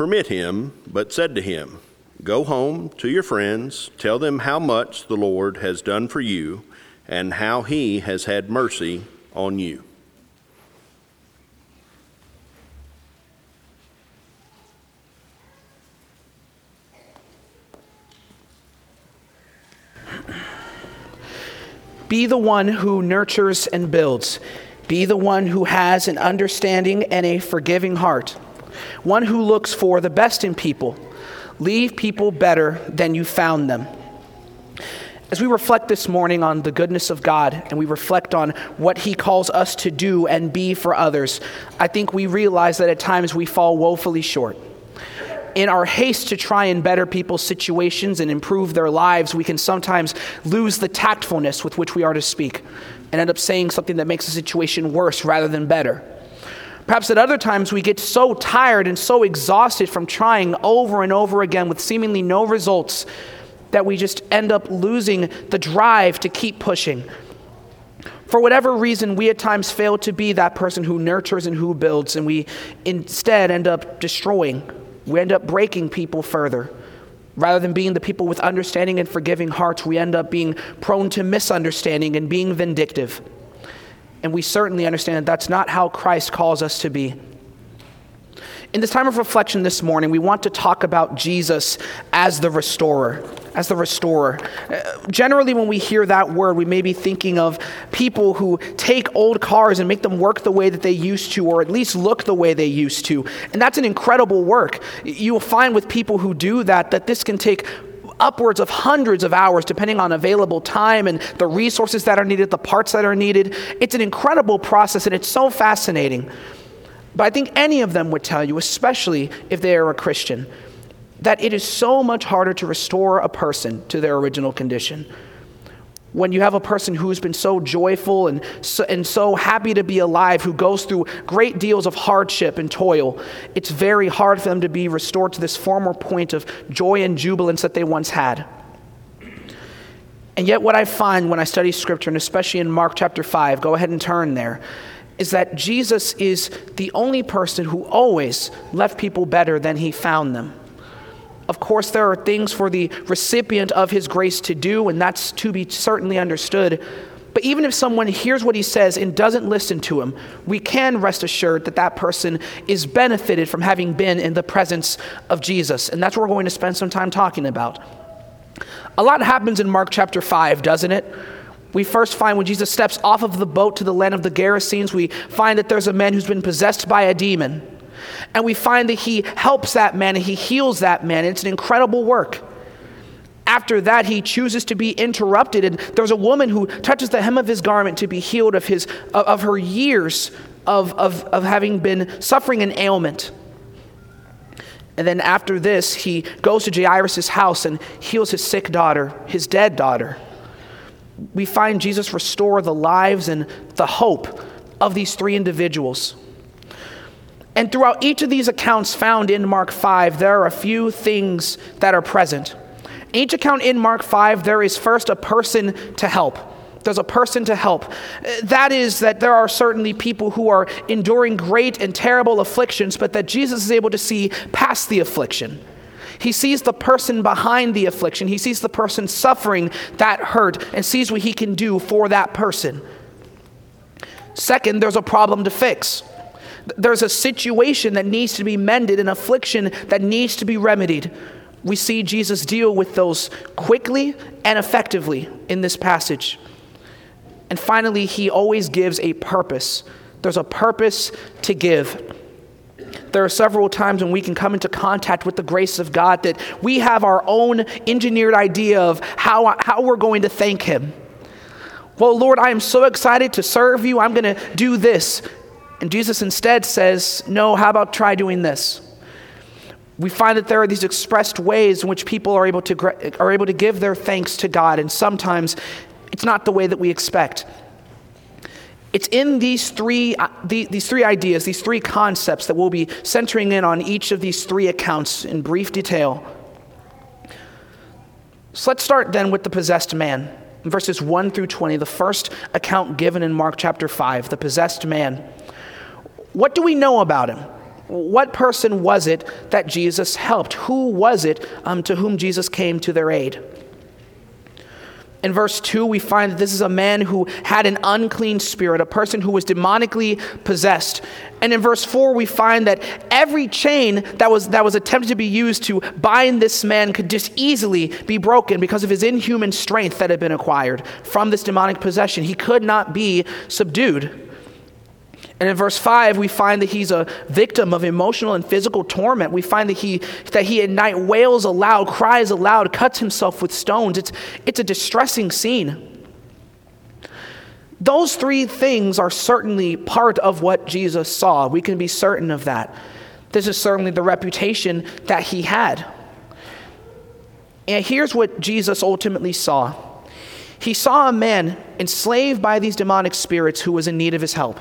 permit him, but said to him, Go home to your friends, tell them how much the Lord has done for you, and how he has had mercy on you. Be the one who nurtures and builds. Be the one who has an understanding and a forgiving heart, one who looks for the best in people. Leave people better than you found them. As we reflect this morning on the goodness of God and we reflect on what He calls us to do and be for others, I think we realize that at times we fall woefully short in our haste to try and better people's situations and improve their lives, we can sometimes lose the tactfulness with which we are to speak and end up saying something that makes the situation worse rather than better. Perhaps at other times we get so tired and so exhausted from trying over and over again with seemingly no results that we just end up losing the drive to keep pushing. For whatever reason, we at times fail to be that person who nurtures and who builds, and we instead end up destroying we end up breaking people further. Rather than being the people with understanding and forgiving hearts, we end up being prone to misunderstanding and being vindictive. And we certainly understand that that's not how Christ calls us to be. In this time of reflection this morning, we want to talk about Jesus as the restorer. As the restorer. Uh, generally, when we hear that word, we may be thinking of people who take old cars and make them work the way that they used to, or at least look the way they used to. And that's an incredible work. You will find with people who do that that this can take upwards of hundreds of hours, depending on available time and the resources that are needed, the parts that are needed. It's an incredible process, and it's so fascinating. But I think any of them would tell you, especially if they are a Christian, that it is so much harder to restore a person to their original condition. When you have a person who's been so joyful and so, and so happy to be alive, who goes through great deals of hardship and toil, it's very hard for them to be restored to this former point of joy and jubilance that they once had. And yet, what I find when I study Scripture, and especially in Mark chapter 5, go ahead and turn there, is that Jesus is the only person who always left people better than he found them. Of course, there are things for the recipient of his grace to do, and that's to be certainly understood. But even if someone hears what he says and doesn't listen to him, we can rest assured that that person is benefited from having been in the presence of Jesus. And that's what we're going to spend some time talking about. A lot happens in Mark chapter 5, doesn't it? We first find when Jesus steps off of the boat to the land of the Gerasenes, we find that there's a man who's been possessed by a demon. And we find that he helps that man and he heals that man. It's an incredible work. After that, he chooses to be interrupted, and there's a woman who touches the hem of his garment to be healed of, his, of her years of, of, of having been suffering an ailment. And then after this, he goes to Jairus' house and heals his sick daughter, his dead daughter we find Jesus restore the lives and the hope of these three individuals. And throughout each of these accounts found in Mark 5, there are a few things that are present. Each account in Mark 5, there is first a person to help. There's a person to help. That is, that there are certainly people who are enduring great and terrible afflictions, but that Jesus is able to see past the affliction. He sees the person behind the affliction. He sees the person suffering that hurt and sees what he can do for that person. Second, there's a problem to fix. There's a situation that needs to be mended, an affliction that needs to be remedied. We see Jesus deal with those quickly and effectively in this passage. And finally, he always gives a purpose. There's a purpose to give. There are several times when we can come into contact with the grace of God that we have our own engineered idea of how, how we're going to thank Him. Well, Lord, I am so excited to serve you. I'm going to do this. And Jesus instead says, No, how about try doing this? We find that there are these expressed ways in which people are able to, are able to give their thanks to God, and sometimes it's not the way that we expect. It's in these three, uh, these three ideas, these three concepts that we'll be centering in on each of these three accounts in brief detail. So let's start then with the possessed man. verses 1 through 20, the first account given in Mark chapter 5, the possessed man. What do we know about him? what person was it that Jesus helped? Who was it um, to whom Jesus came to their aid? In verse 2, we find that this is a man who had an unclean spirit, a person who was demonically possessed. And in verse 4, we find that every chain that was, that was attempted to be used to bind this man could just easily be broken because of his inhuman strength that had been acquired from this demonic possession. He could not be subdued. And in verse 5, we find that he's a victim of emotional and physical torment. We find that he, that he at night wails aloud, cries aloud, cuts himself with stones. It's, it's a distressing scene. Those three things are certainly part of what Jesus saw. We can be certain of that. This is certainly the reputation that he had. And here's what Jesus ultimately saw He saw a man enslaved by these demonic spirits who was in need of his help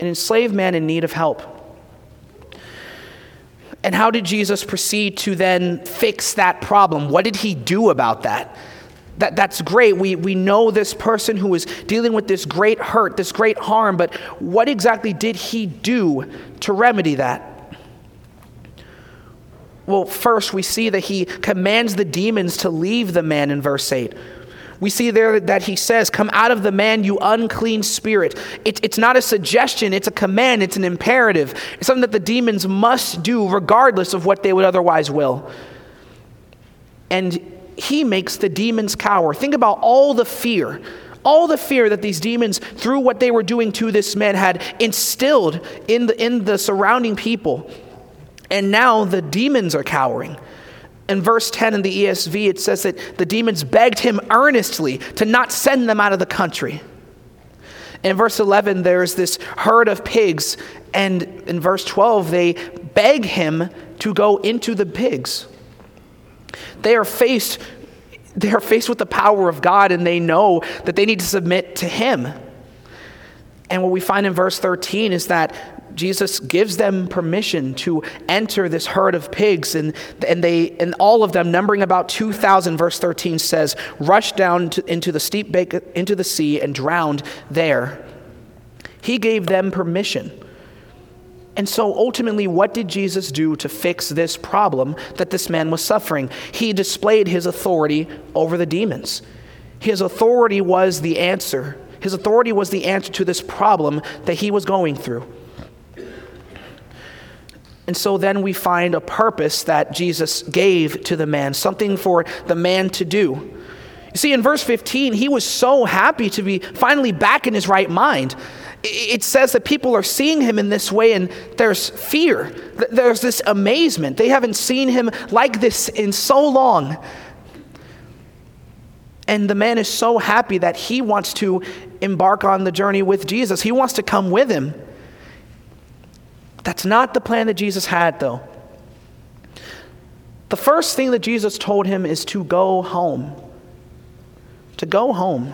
an enslaved man in need of help. And how did Jesus proceed to then fix that problem? What did he do about that? That, that's great. We, we know this person who is dealing with this great hurt, this great harm, but what exactly did he do to remedy that? Well, first, we see that he commands the demons to leave the man in verse 8. We see there that he says, Come out of the man, you unclean spirit. It, it's not a suggestion, it's a command, it's an imperative. It's something that the demons must do regardless of what they would otherwise will. And he makes the demons cower. Think about all the fear, all the fear that these demons, through what they were doing to this man, had instilled in the, in the surrounding people. And now the demons are cowering. In verse 10 in the ESV, it says that the demons begged him earnestly to not send them out of the country. In verse 11, there's this herd of pigs, and in verse 12, they beg him to go into the pigs. They are faced they are faced with the power of God and they know that they need to submit to him. And what we find in verse 13 is that Jesus gives them permission to enter this herd of pigs, and, and, they, and all of them, numbering about 2,000, verse 13 says, rushed down to, into the steep bank, into the sea and drowned there. He gave them permission. And so ultimately, what did Jesus do to fix this problem that this man was suffering? He displayed his authority over the demons. His authority was the answer. His authority was the answer to this problem that he was going through. And so then we find a purpose that Jesus gave to the man, something for the man to do. You see, in verse 15, he was so happy to be finally back in his right mind. It says that people are seeing him in this way, and there's fear. There's this amazement. They haven't seen him like this in so long. And the man is so happy that he wants to embark on the journey with Jesus. He wants to come with him. That's not the plan that Jesus had, though. The first thing that Jesus told him is to go home. To go home.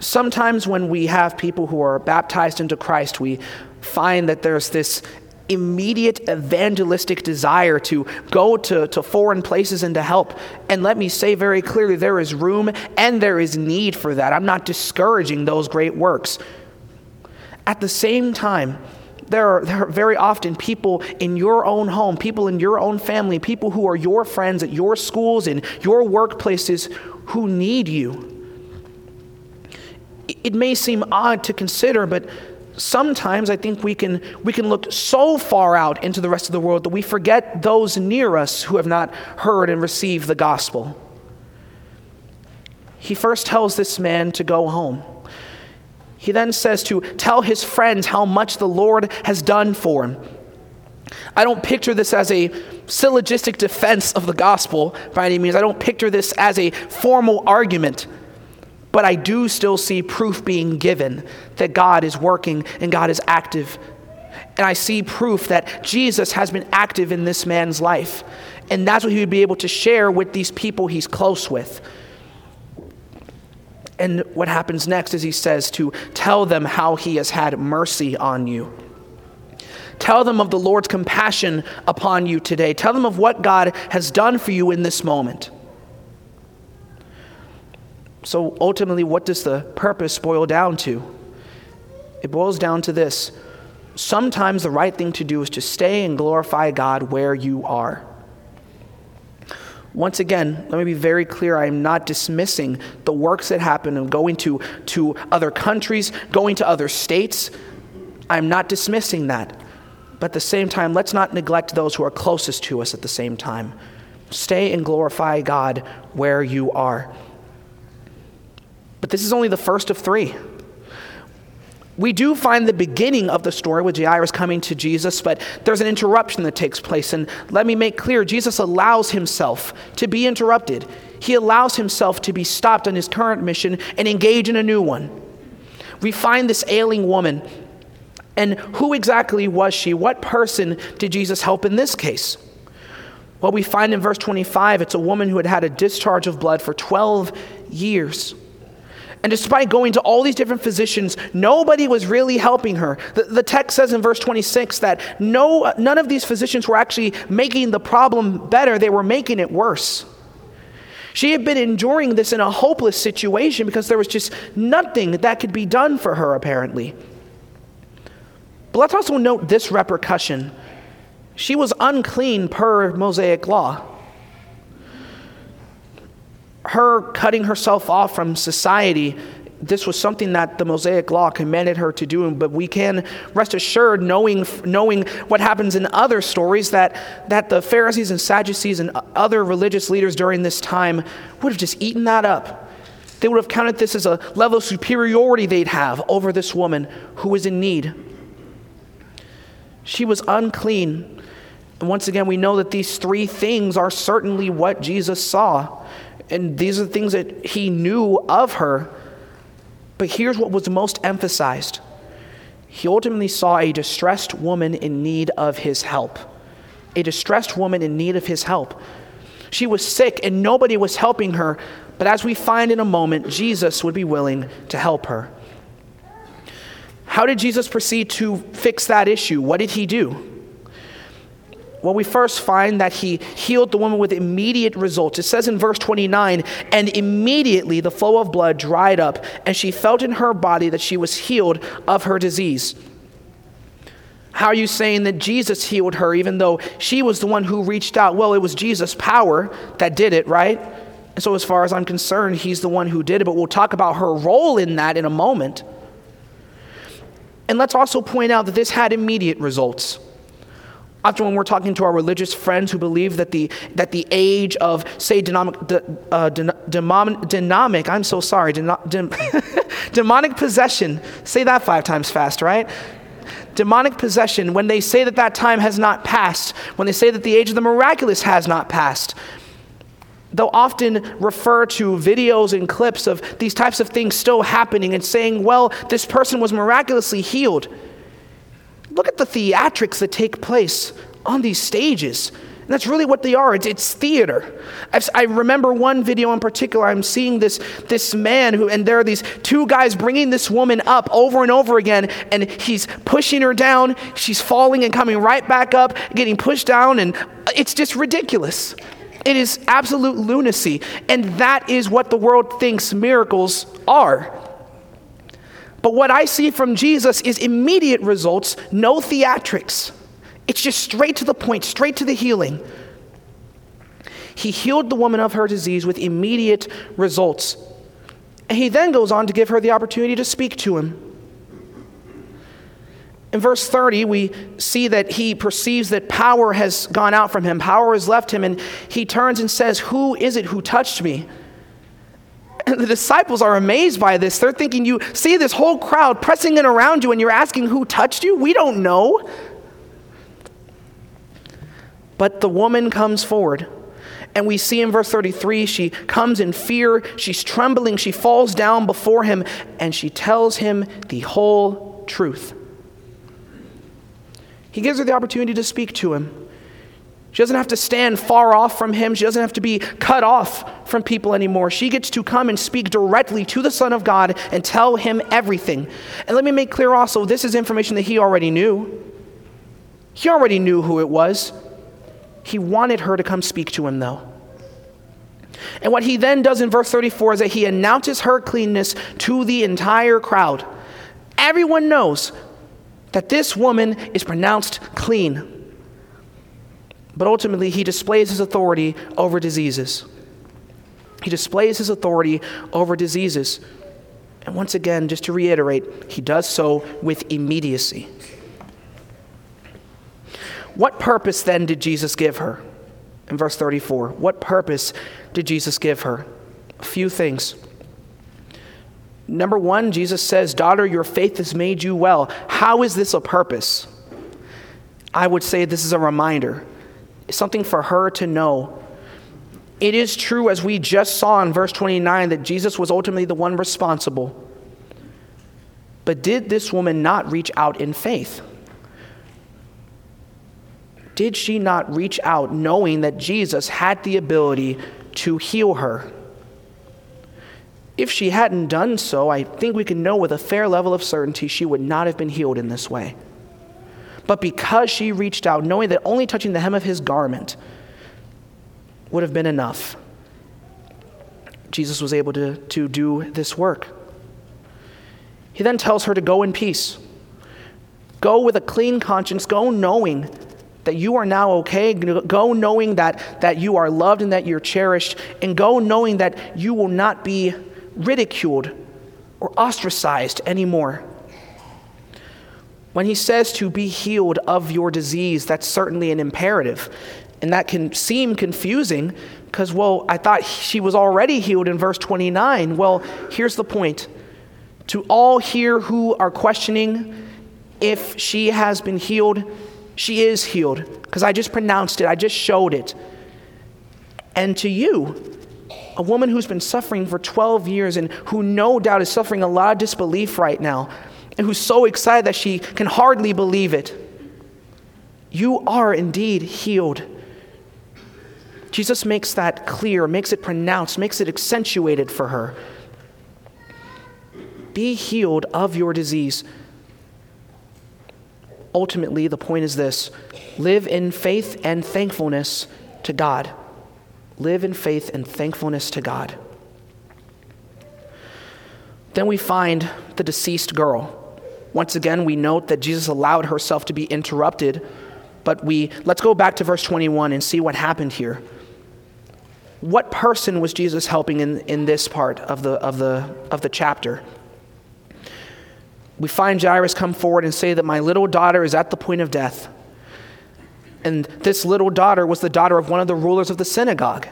Sometimes when we have people who are baptized into Christ, we find that there's this immediate evangelistic desire to go to, to foreign places and to help. And let me say very clearly there is room and there is need for that. I'm not discouraging those great works. At the same time, there are, there are very often people in your own home, people in your own family, people who are your friends at your schools and your workplaces who need you. It may seem odd to consider, but sometimes I think we can, we can look so far out into the rest of the world that we forget those near us who have not heard and received the gospel. He first tells this man to go home. He then says to tell his friends how much the Lord has done for him. I don't picture this as a syllogistic defense of the gospel by any means. I don't picture this as a formal argument. But I do still see proof being given that God is working and God is active. And I see proof that Jesus has been active in this man's life. And that's what he would be able to share with these people he's close with. And what happens next is he says to tell them how he has had mercy on you. Tell them of the Lord's compassion upon you today. Tell them of what God has done for you in this moment. So ultimately, what does the purpose boil down to? It boils down to this Sometimes the right thing to do is to stay and glorify God where you are. Once again, let me be very clear. I am not dismissing the works that happen and going to, to other countries, going to other states. I'm not dismissing that. But at the same time, let's not neglect those who are closest to us at the same time. Stay and glorify God where you are. But this is only the first of three. We do find the beginning of the story with Jairus coming to Jesus, but there's an interruption that takes place. And let me make clear Jesus allows himself to be interrupted. He allows himself to be stopped on his current mission and engage in a new one. We find this ailing woman. And who exactly was she? What person did Jesus help in this case? Well, we find in verse 25 it's a woman who had had a discharge of blood for 12 years. And despite going to all these different physicians, nobody was really helping her. The, the, text says in verse 26 that no, none of these physicians were actually making the problem better, they were making it worse. She had been enduring this in a hopeless situation because there was just nothing that could be done for her, apparently. But let's also note this repercussion she was unclean per Mosaic law her cutting herself off from society, this was something that the Mosaic law commanded her to do. But we can rest assured, knowing, knowing what happens in other stories, that, that the Pharisees and Sadducees and other religious leaders during this time would have just eaten that up. They would have counted this as a level of superiority they'd have over this woman who was in need. She was unclean. And once again, we know that these three things are certainly what Jesus saw. And these are the things that he knew of her. But here's what was most emphasized he ultimately saw a distressed woman in need of his help. A distressed woman in need of his help. She was sick and nobody was helping her, but as we find in a moment, Jesus would be willing to help her. How did Jesus proceed to fix that issue? What did he do? Well, we first find that he healed the woman with immediate results. It says in verse 29 and immediately the flow of blood dried up, and she felt in her body that she was healed of her disease. How are you saying that Jesus healed her even though she was the one who reached out? Well, it was Jesus' power that did it, right? And so, as far as I'm concerned, he's the one who did it, but we'll talk about her role in that in a moment. And let's also point out that this had immediate results. Often, when we're talking to our religious friends who believe that the, that the age of, say, dynamic, uh, dynamic I'm so sorry, demonic possession, say that five times fast, right? Demonic possession, when they say that that time has not passed, when they say that the age of the miraculous has not passed, they'll often refer to videos and clips of these types of things still happening and saying, well, this person was miraculously healed. Look at the theatrics that take place on these stages. And that's really what they are. It's, it's theater. I've, i remember one video in particular. I'm seeing this, this man who, and there are these two guys bringing this woman up over and over again, and he's pushing her down. She's falling and coming right back up, getting pushed down, and uh, it's just ridiculous. It is absolute lunacy. And that is what the world thinks miracles are. But what I see from Jesus is immediate results, no theatrics. It's just straight to the point, straight to the healing. He healed the woman of her disease with immediate results. And he then goes on to give her the opportunity to speak to him. In verse 30, we see that he perceives that power has gone out from him, power has left him, and he turns and says, Who is it who touched me? The disciples are amazed by this. They're thinking, you see this whole crowd pressing in around you, and you're asking who touched you? We don't know. But the woman comes forward. And we see in verse 33, she comes in fear, she's trembling, she falls down before him, and she tells him the whole truth. He gives her the opportunity to speak to him. She doesn't have to stand far off from him. She doesn't have to be cut off from people anymore. She gets to come and speak directly to the Son of God and tell him everything. And let me make clear also this is information that he already knew. He already knew who it was. He wanted her to come speak to him, though. And what he then does in verse 34 is that he announces her cleanness to the entire crowd. Everyone knows that this woman is pronounced clean. But ultimately, he displays his authority over diseases. He displays his authority over diseases. And once again, just to reiterate, he does so with immediacy. What purpose then did Jesus give her? In verse 34, what purpose did Jesus give her? A few things. Number one, Jesus says, Daughter, your faith has made you well. How is this a purpose? I would say this is a reminder, something for her to know. It is true, as we just saw in verse 29, that Jesus was ultimately the one responsible. But did this woman not reach out in faith? Did she not reach out knowing that Jesus had the ability to heal her? If she hadn't done so, I think we can know with a fair level of certainty she would not have been healed in this way. But because she reached out, knowing that only touching the hem of his garment would have been enough, Jesus was able to, to do this work. He then tells her to go in peace. Go with a clean conscience, go knowing that you are now okay. Go knowing that, that you are loved and that you're cherished, and go knowing that you will not be ridiculed or ostracized anymore. When he says to be healed of your disease, that's certainly an imperative. And that can seem confusing because, well, I thought she was already healed in verse 29. Well, here's the point to all here who are questioning if she has been healed, she is healed because I just pronounced it, I just showed it. And to you, a woman who's been suffering for 12 years and who no doubt is suffering a lot of disbelief right now, and who's so excited that she can hardly believe it. You are indeed healed. Jesus makes that clear, makes it pronounced, makes it accentuated for her. Be healed of your disease. Ultimately, the point is this live in faith and thankfulness to God. Live in faith and thankfulness to God. Then we find the deceased girl. Once again, we note that Jesus allowed herself to be interrupted, but we let's go back to verse 21 and see what happened here. What person was Jesus helping in, in this part of the, of, the, of the chapter? We find Jairus come forward and say that my little daughter is at the point of death. And this little daughter was the daughter of one of the rulers of the synagogue.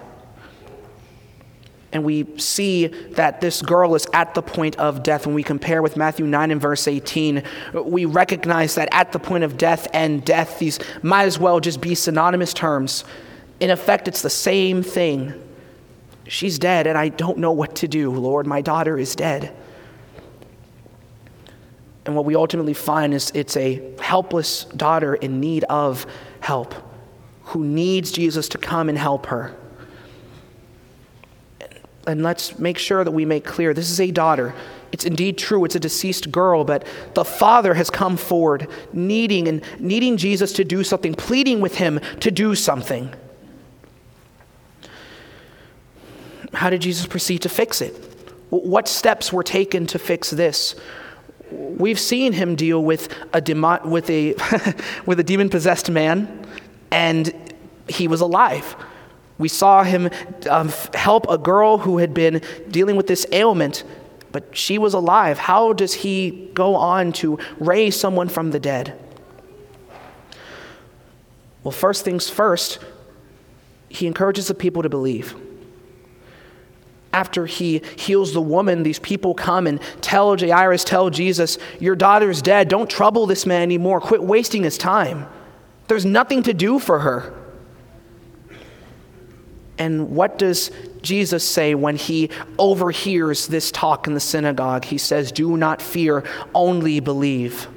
And we see that this girl is at the point of death. When we compare with Matthew 9 and verse 18, we recognize that at the point of death and death, these might as well just be synonymous terms. In effect, it's the same thing. She's dead, and I don't know what to do. Lord, my daughter is dead. And what we ultimately find is it's a helpless daughter in need of help, who needs Jesus to come and help her. And let's make sure that we make clear this is a daughter. It's indeed true, it's a deceased girl, but the father has come forward, needing and needing Jesus to do something, pleading with him to do something. How did Jesus proceed to fix it? What steps were taken to fix this? we've seen him deal with a, demo, with a, with a demon possessed man, and he was alive. We saw him um, help a girl who had been dealing with this ailment, but she was alive. How does he go on to raise someone from the dead? Well, first things first, he encourages the people to believe after he heals the woman, these people come and tell Jairus, tell Jesus, Your daughter's dead. Don't trouble this man anymore. Quit wasting his time. There's nothing to do for her. And what does Jesus say when he overhears this talk in the synagogue? He says, Do not fear, only believe.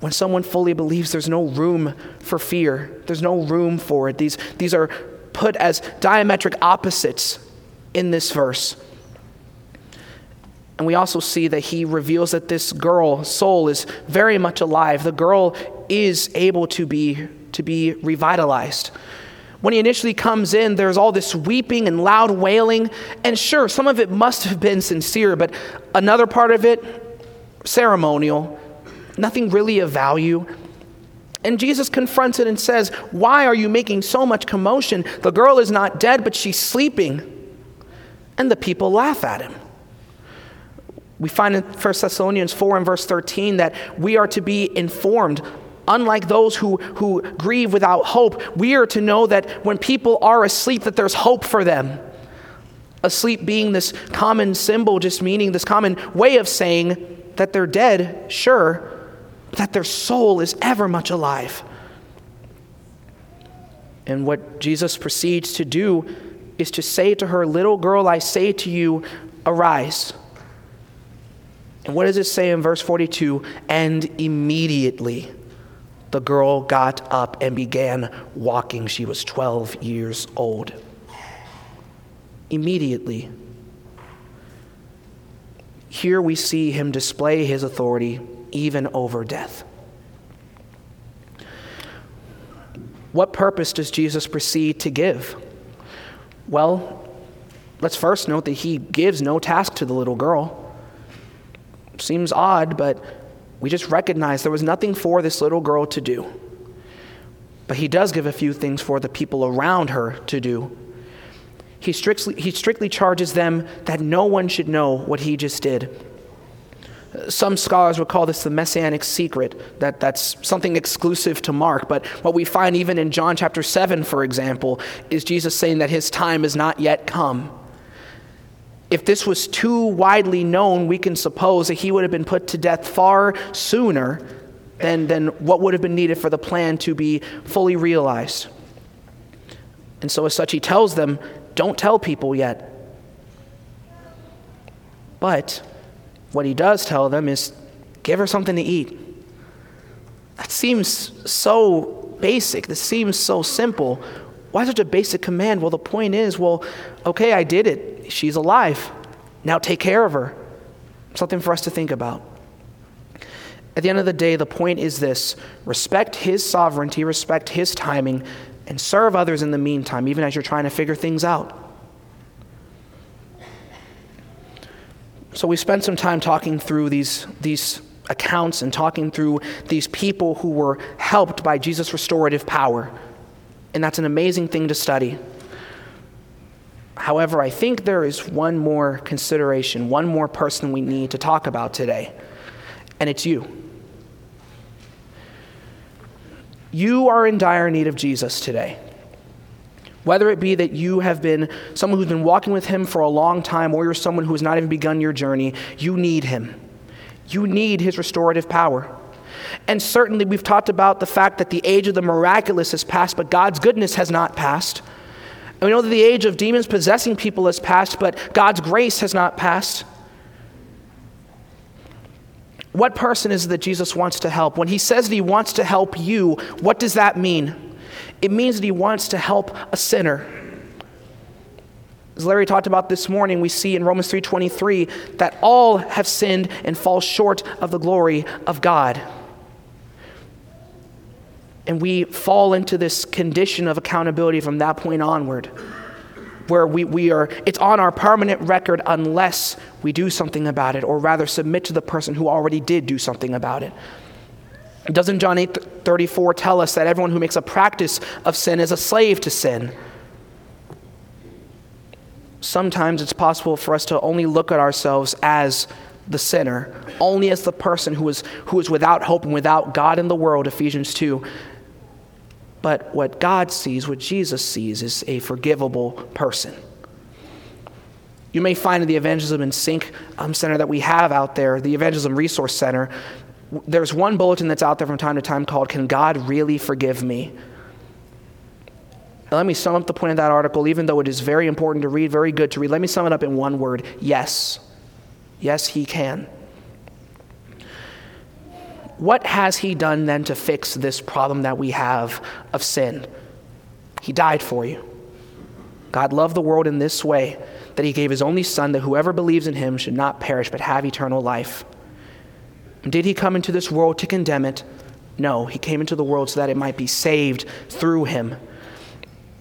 When someone fully believes, there's no room for fear. There's no room for it. These, these are put as diametric opposites in this verse. And we also see that he reveals that this girl soul is very much alive. The girl is able to be, to be revitalized. When he initially comes in, there's all this weeping and loud wailing. And sure, some of it must have been sincere, but another part of it ceremonial, nothing really of value. And Jesus confronts it and says, Why are you making so much commotion? The girl is not dead, but she's sleeping. And the people laugh at him. We find in 1 Thessalonians 4 and verse 13 that we are to be informed. Unlike those who, who grieve without hope, we are to know that when people are asleep, that there's hope for them. Asleep being this common symbol, just meaning this common way of saying that they're dead, sure, but that their soul is ever much alive. And what Jesus proceeds to do is to say to her, Little girl, I say to you, arise. And what does it say in verse 42? And immediately the girl got up and began walking. She was 12 years old. Immediately. Here we see him display his authority even over death. What purpose does Jesus proceed to give? Well, let's first note that he gives no task to the little girl. Seems odd, but we just recognize there was nothing for this little girl to do. But he does give a few things for the people around her to do. He strictly, he strictly charges them that no one should know what he just did. Some scholars would call this the messianic secret, that that's something exclusive to Mark. But what we find even in John chapter 7, for example, is Jesus saying that his time has not yet come. If this was too widely known, we can suppose that he would have been put to death far sooner than, than what would have been needed for the plan to be fully realized. And so, as such, he tells them, Don't tell people yet. But what he does tell them is give her something to eat. That seems so basic. This seems so simple. Why such a basic command? Well, the point is, well, okay, I did it. She's alive. Now take care of her. Something for us to think about. At the end of the day, the point is this respect his sovereignty, respect his timing, and serve others in the meantime, even as you're trying to figure things out. So we spent some time talking through these, these accounts and talking through these people who were helped by Jesus' restorative power. And that's an amazing thing to study. However, I think there is one more consideration, one more person we need to talk about today, and it's you. You are in dire need of Jesus today. Whether it be that you have been someone who's been walking with Him for a long time, or you're someone who has not even begun your journey, you need Him. You need His restorative power. And certainly, we've talked about the fact that the age of the miraculous has passed, but God's goodness has not passed. And we know that the age of demons possessing people has passed, but God's grace has not passed. What person is it that Jesus wants to help? When he says that he wants to help you, what does that mean? It means that he wants to help a sinner. As Larry talked about this morning, we see in Romans 3:23 that all have sinned and fall short of the glory of God. And we fall into this condition of accountability from that point onward, where we, we are, it's on our permanent record unless we do something about it, or rather submit to the person who already did do something about it. Doesn't John 8 34 tell us that everyone who makes a practice of sin is a slave to sin? Sometimes it's possible for us to only look at ourselves as the sinner, only as the person who is, who is without hope and without God in the world, Ephesians 2. But what God sees, what Jesus sees, is a forgivable person. You may find in the Evangelism and Sync um, Center that we have out there, the Evangelism Resource Center, there's one bulletin that's out there from time to time called Can God Really Forgive Me? Let me sum up the point of that article, even though it is very important to read, very good to read. Let me sum it up in one word yes. Yes, He can. What has He done then to fix this problem that we have of sin? He died for you. God loved the world in this way that He gave His only Son, that whoever believes in Him should not perish but have eternal life. Did he come into this world to condemn it? No, he came into the world so that it might be saved through him.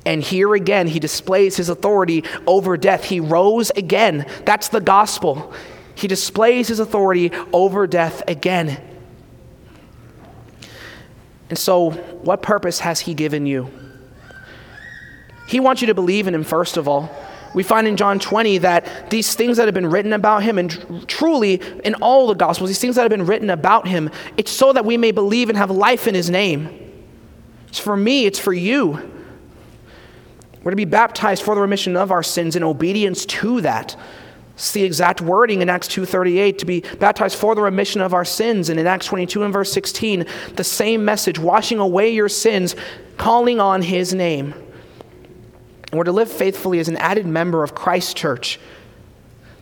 And here again, he displays his authority over death. He rose again. That's the gospel. He displays his authority over death again. And so, what purpose has he given you? He wants you to believe in him, first of all. We find in John 20 that these things that have been written about him, and tr- truly in all the Gospels, these things that have been written about him, it's so that we may believe and have life in his name. It's for me, it's for you. We're to be baptized for the remission of our sins in obedience to that. It's the exact wording in Acts 2:38 to be baptized for the remission of our sins and in Acts 22 and verse 16 the same message washing away your sins calling on his name. And we're to live faithfully as an added member of Christ's church.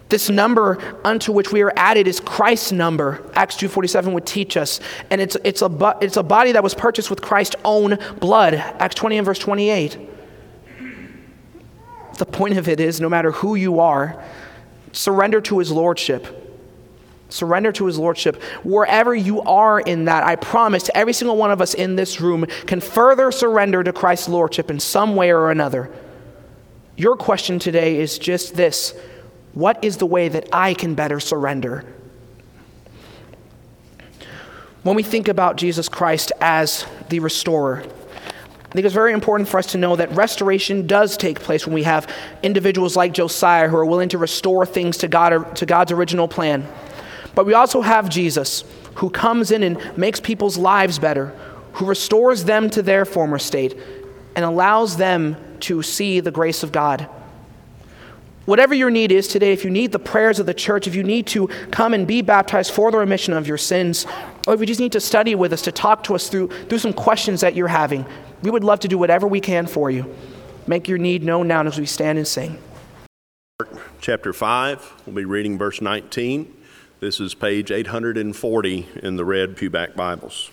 This number unto which we are added is Christ's number. Acts 2:47 would teach us. And it's, it's, a, it's a body that was purchased with Christ's own blood. Acts 20 and verse 28. The point of it is no matter who you are, surrender to his lordship. Surrender to his lordship. Wherever you are in that, I promise every single one of us in this room can further surrender to Christ's lordship in some way or another. Your question today is just this What is the way that I can better surrender? When we think about Jesus Christ as the restorer, I think it's very important for us to know that restoration does take place when we have individuals like Josiah who are willing to restore things to, God, to God's original plan. But we also have Jesus who comes in and makes people's lives better, who restores them to their former state and allows them to see the grace of God. Whatever your need is today, if you need the prayers of the church, if you need to come and be baptized for the remission of your sins, or if you just need to study with us, to talk to us through, through some questions that you're having, we would love to do whatever we can for you. Make your need known now as we stand and sing. Chapter 5, we'll be reading verse 19. This is page 840 in the red Pewback Bibles.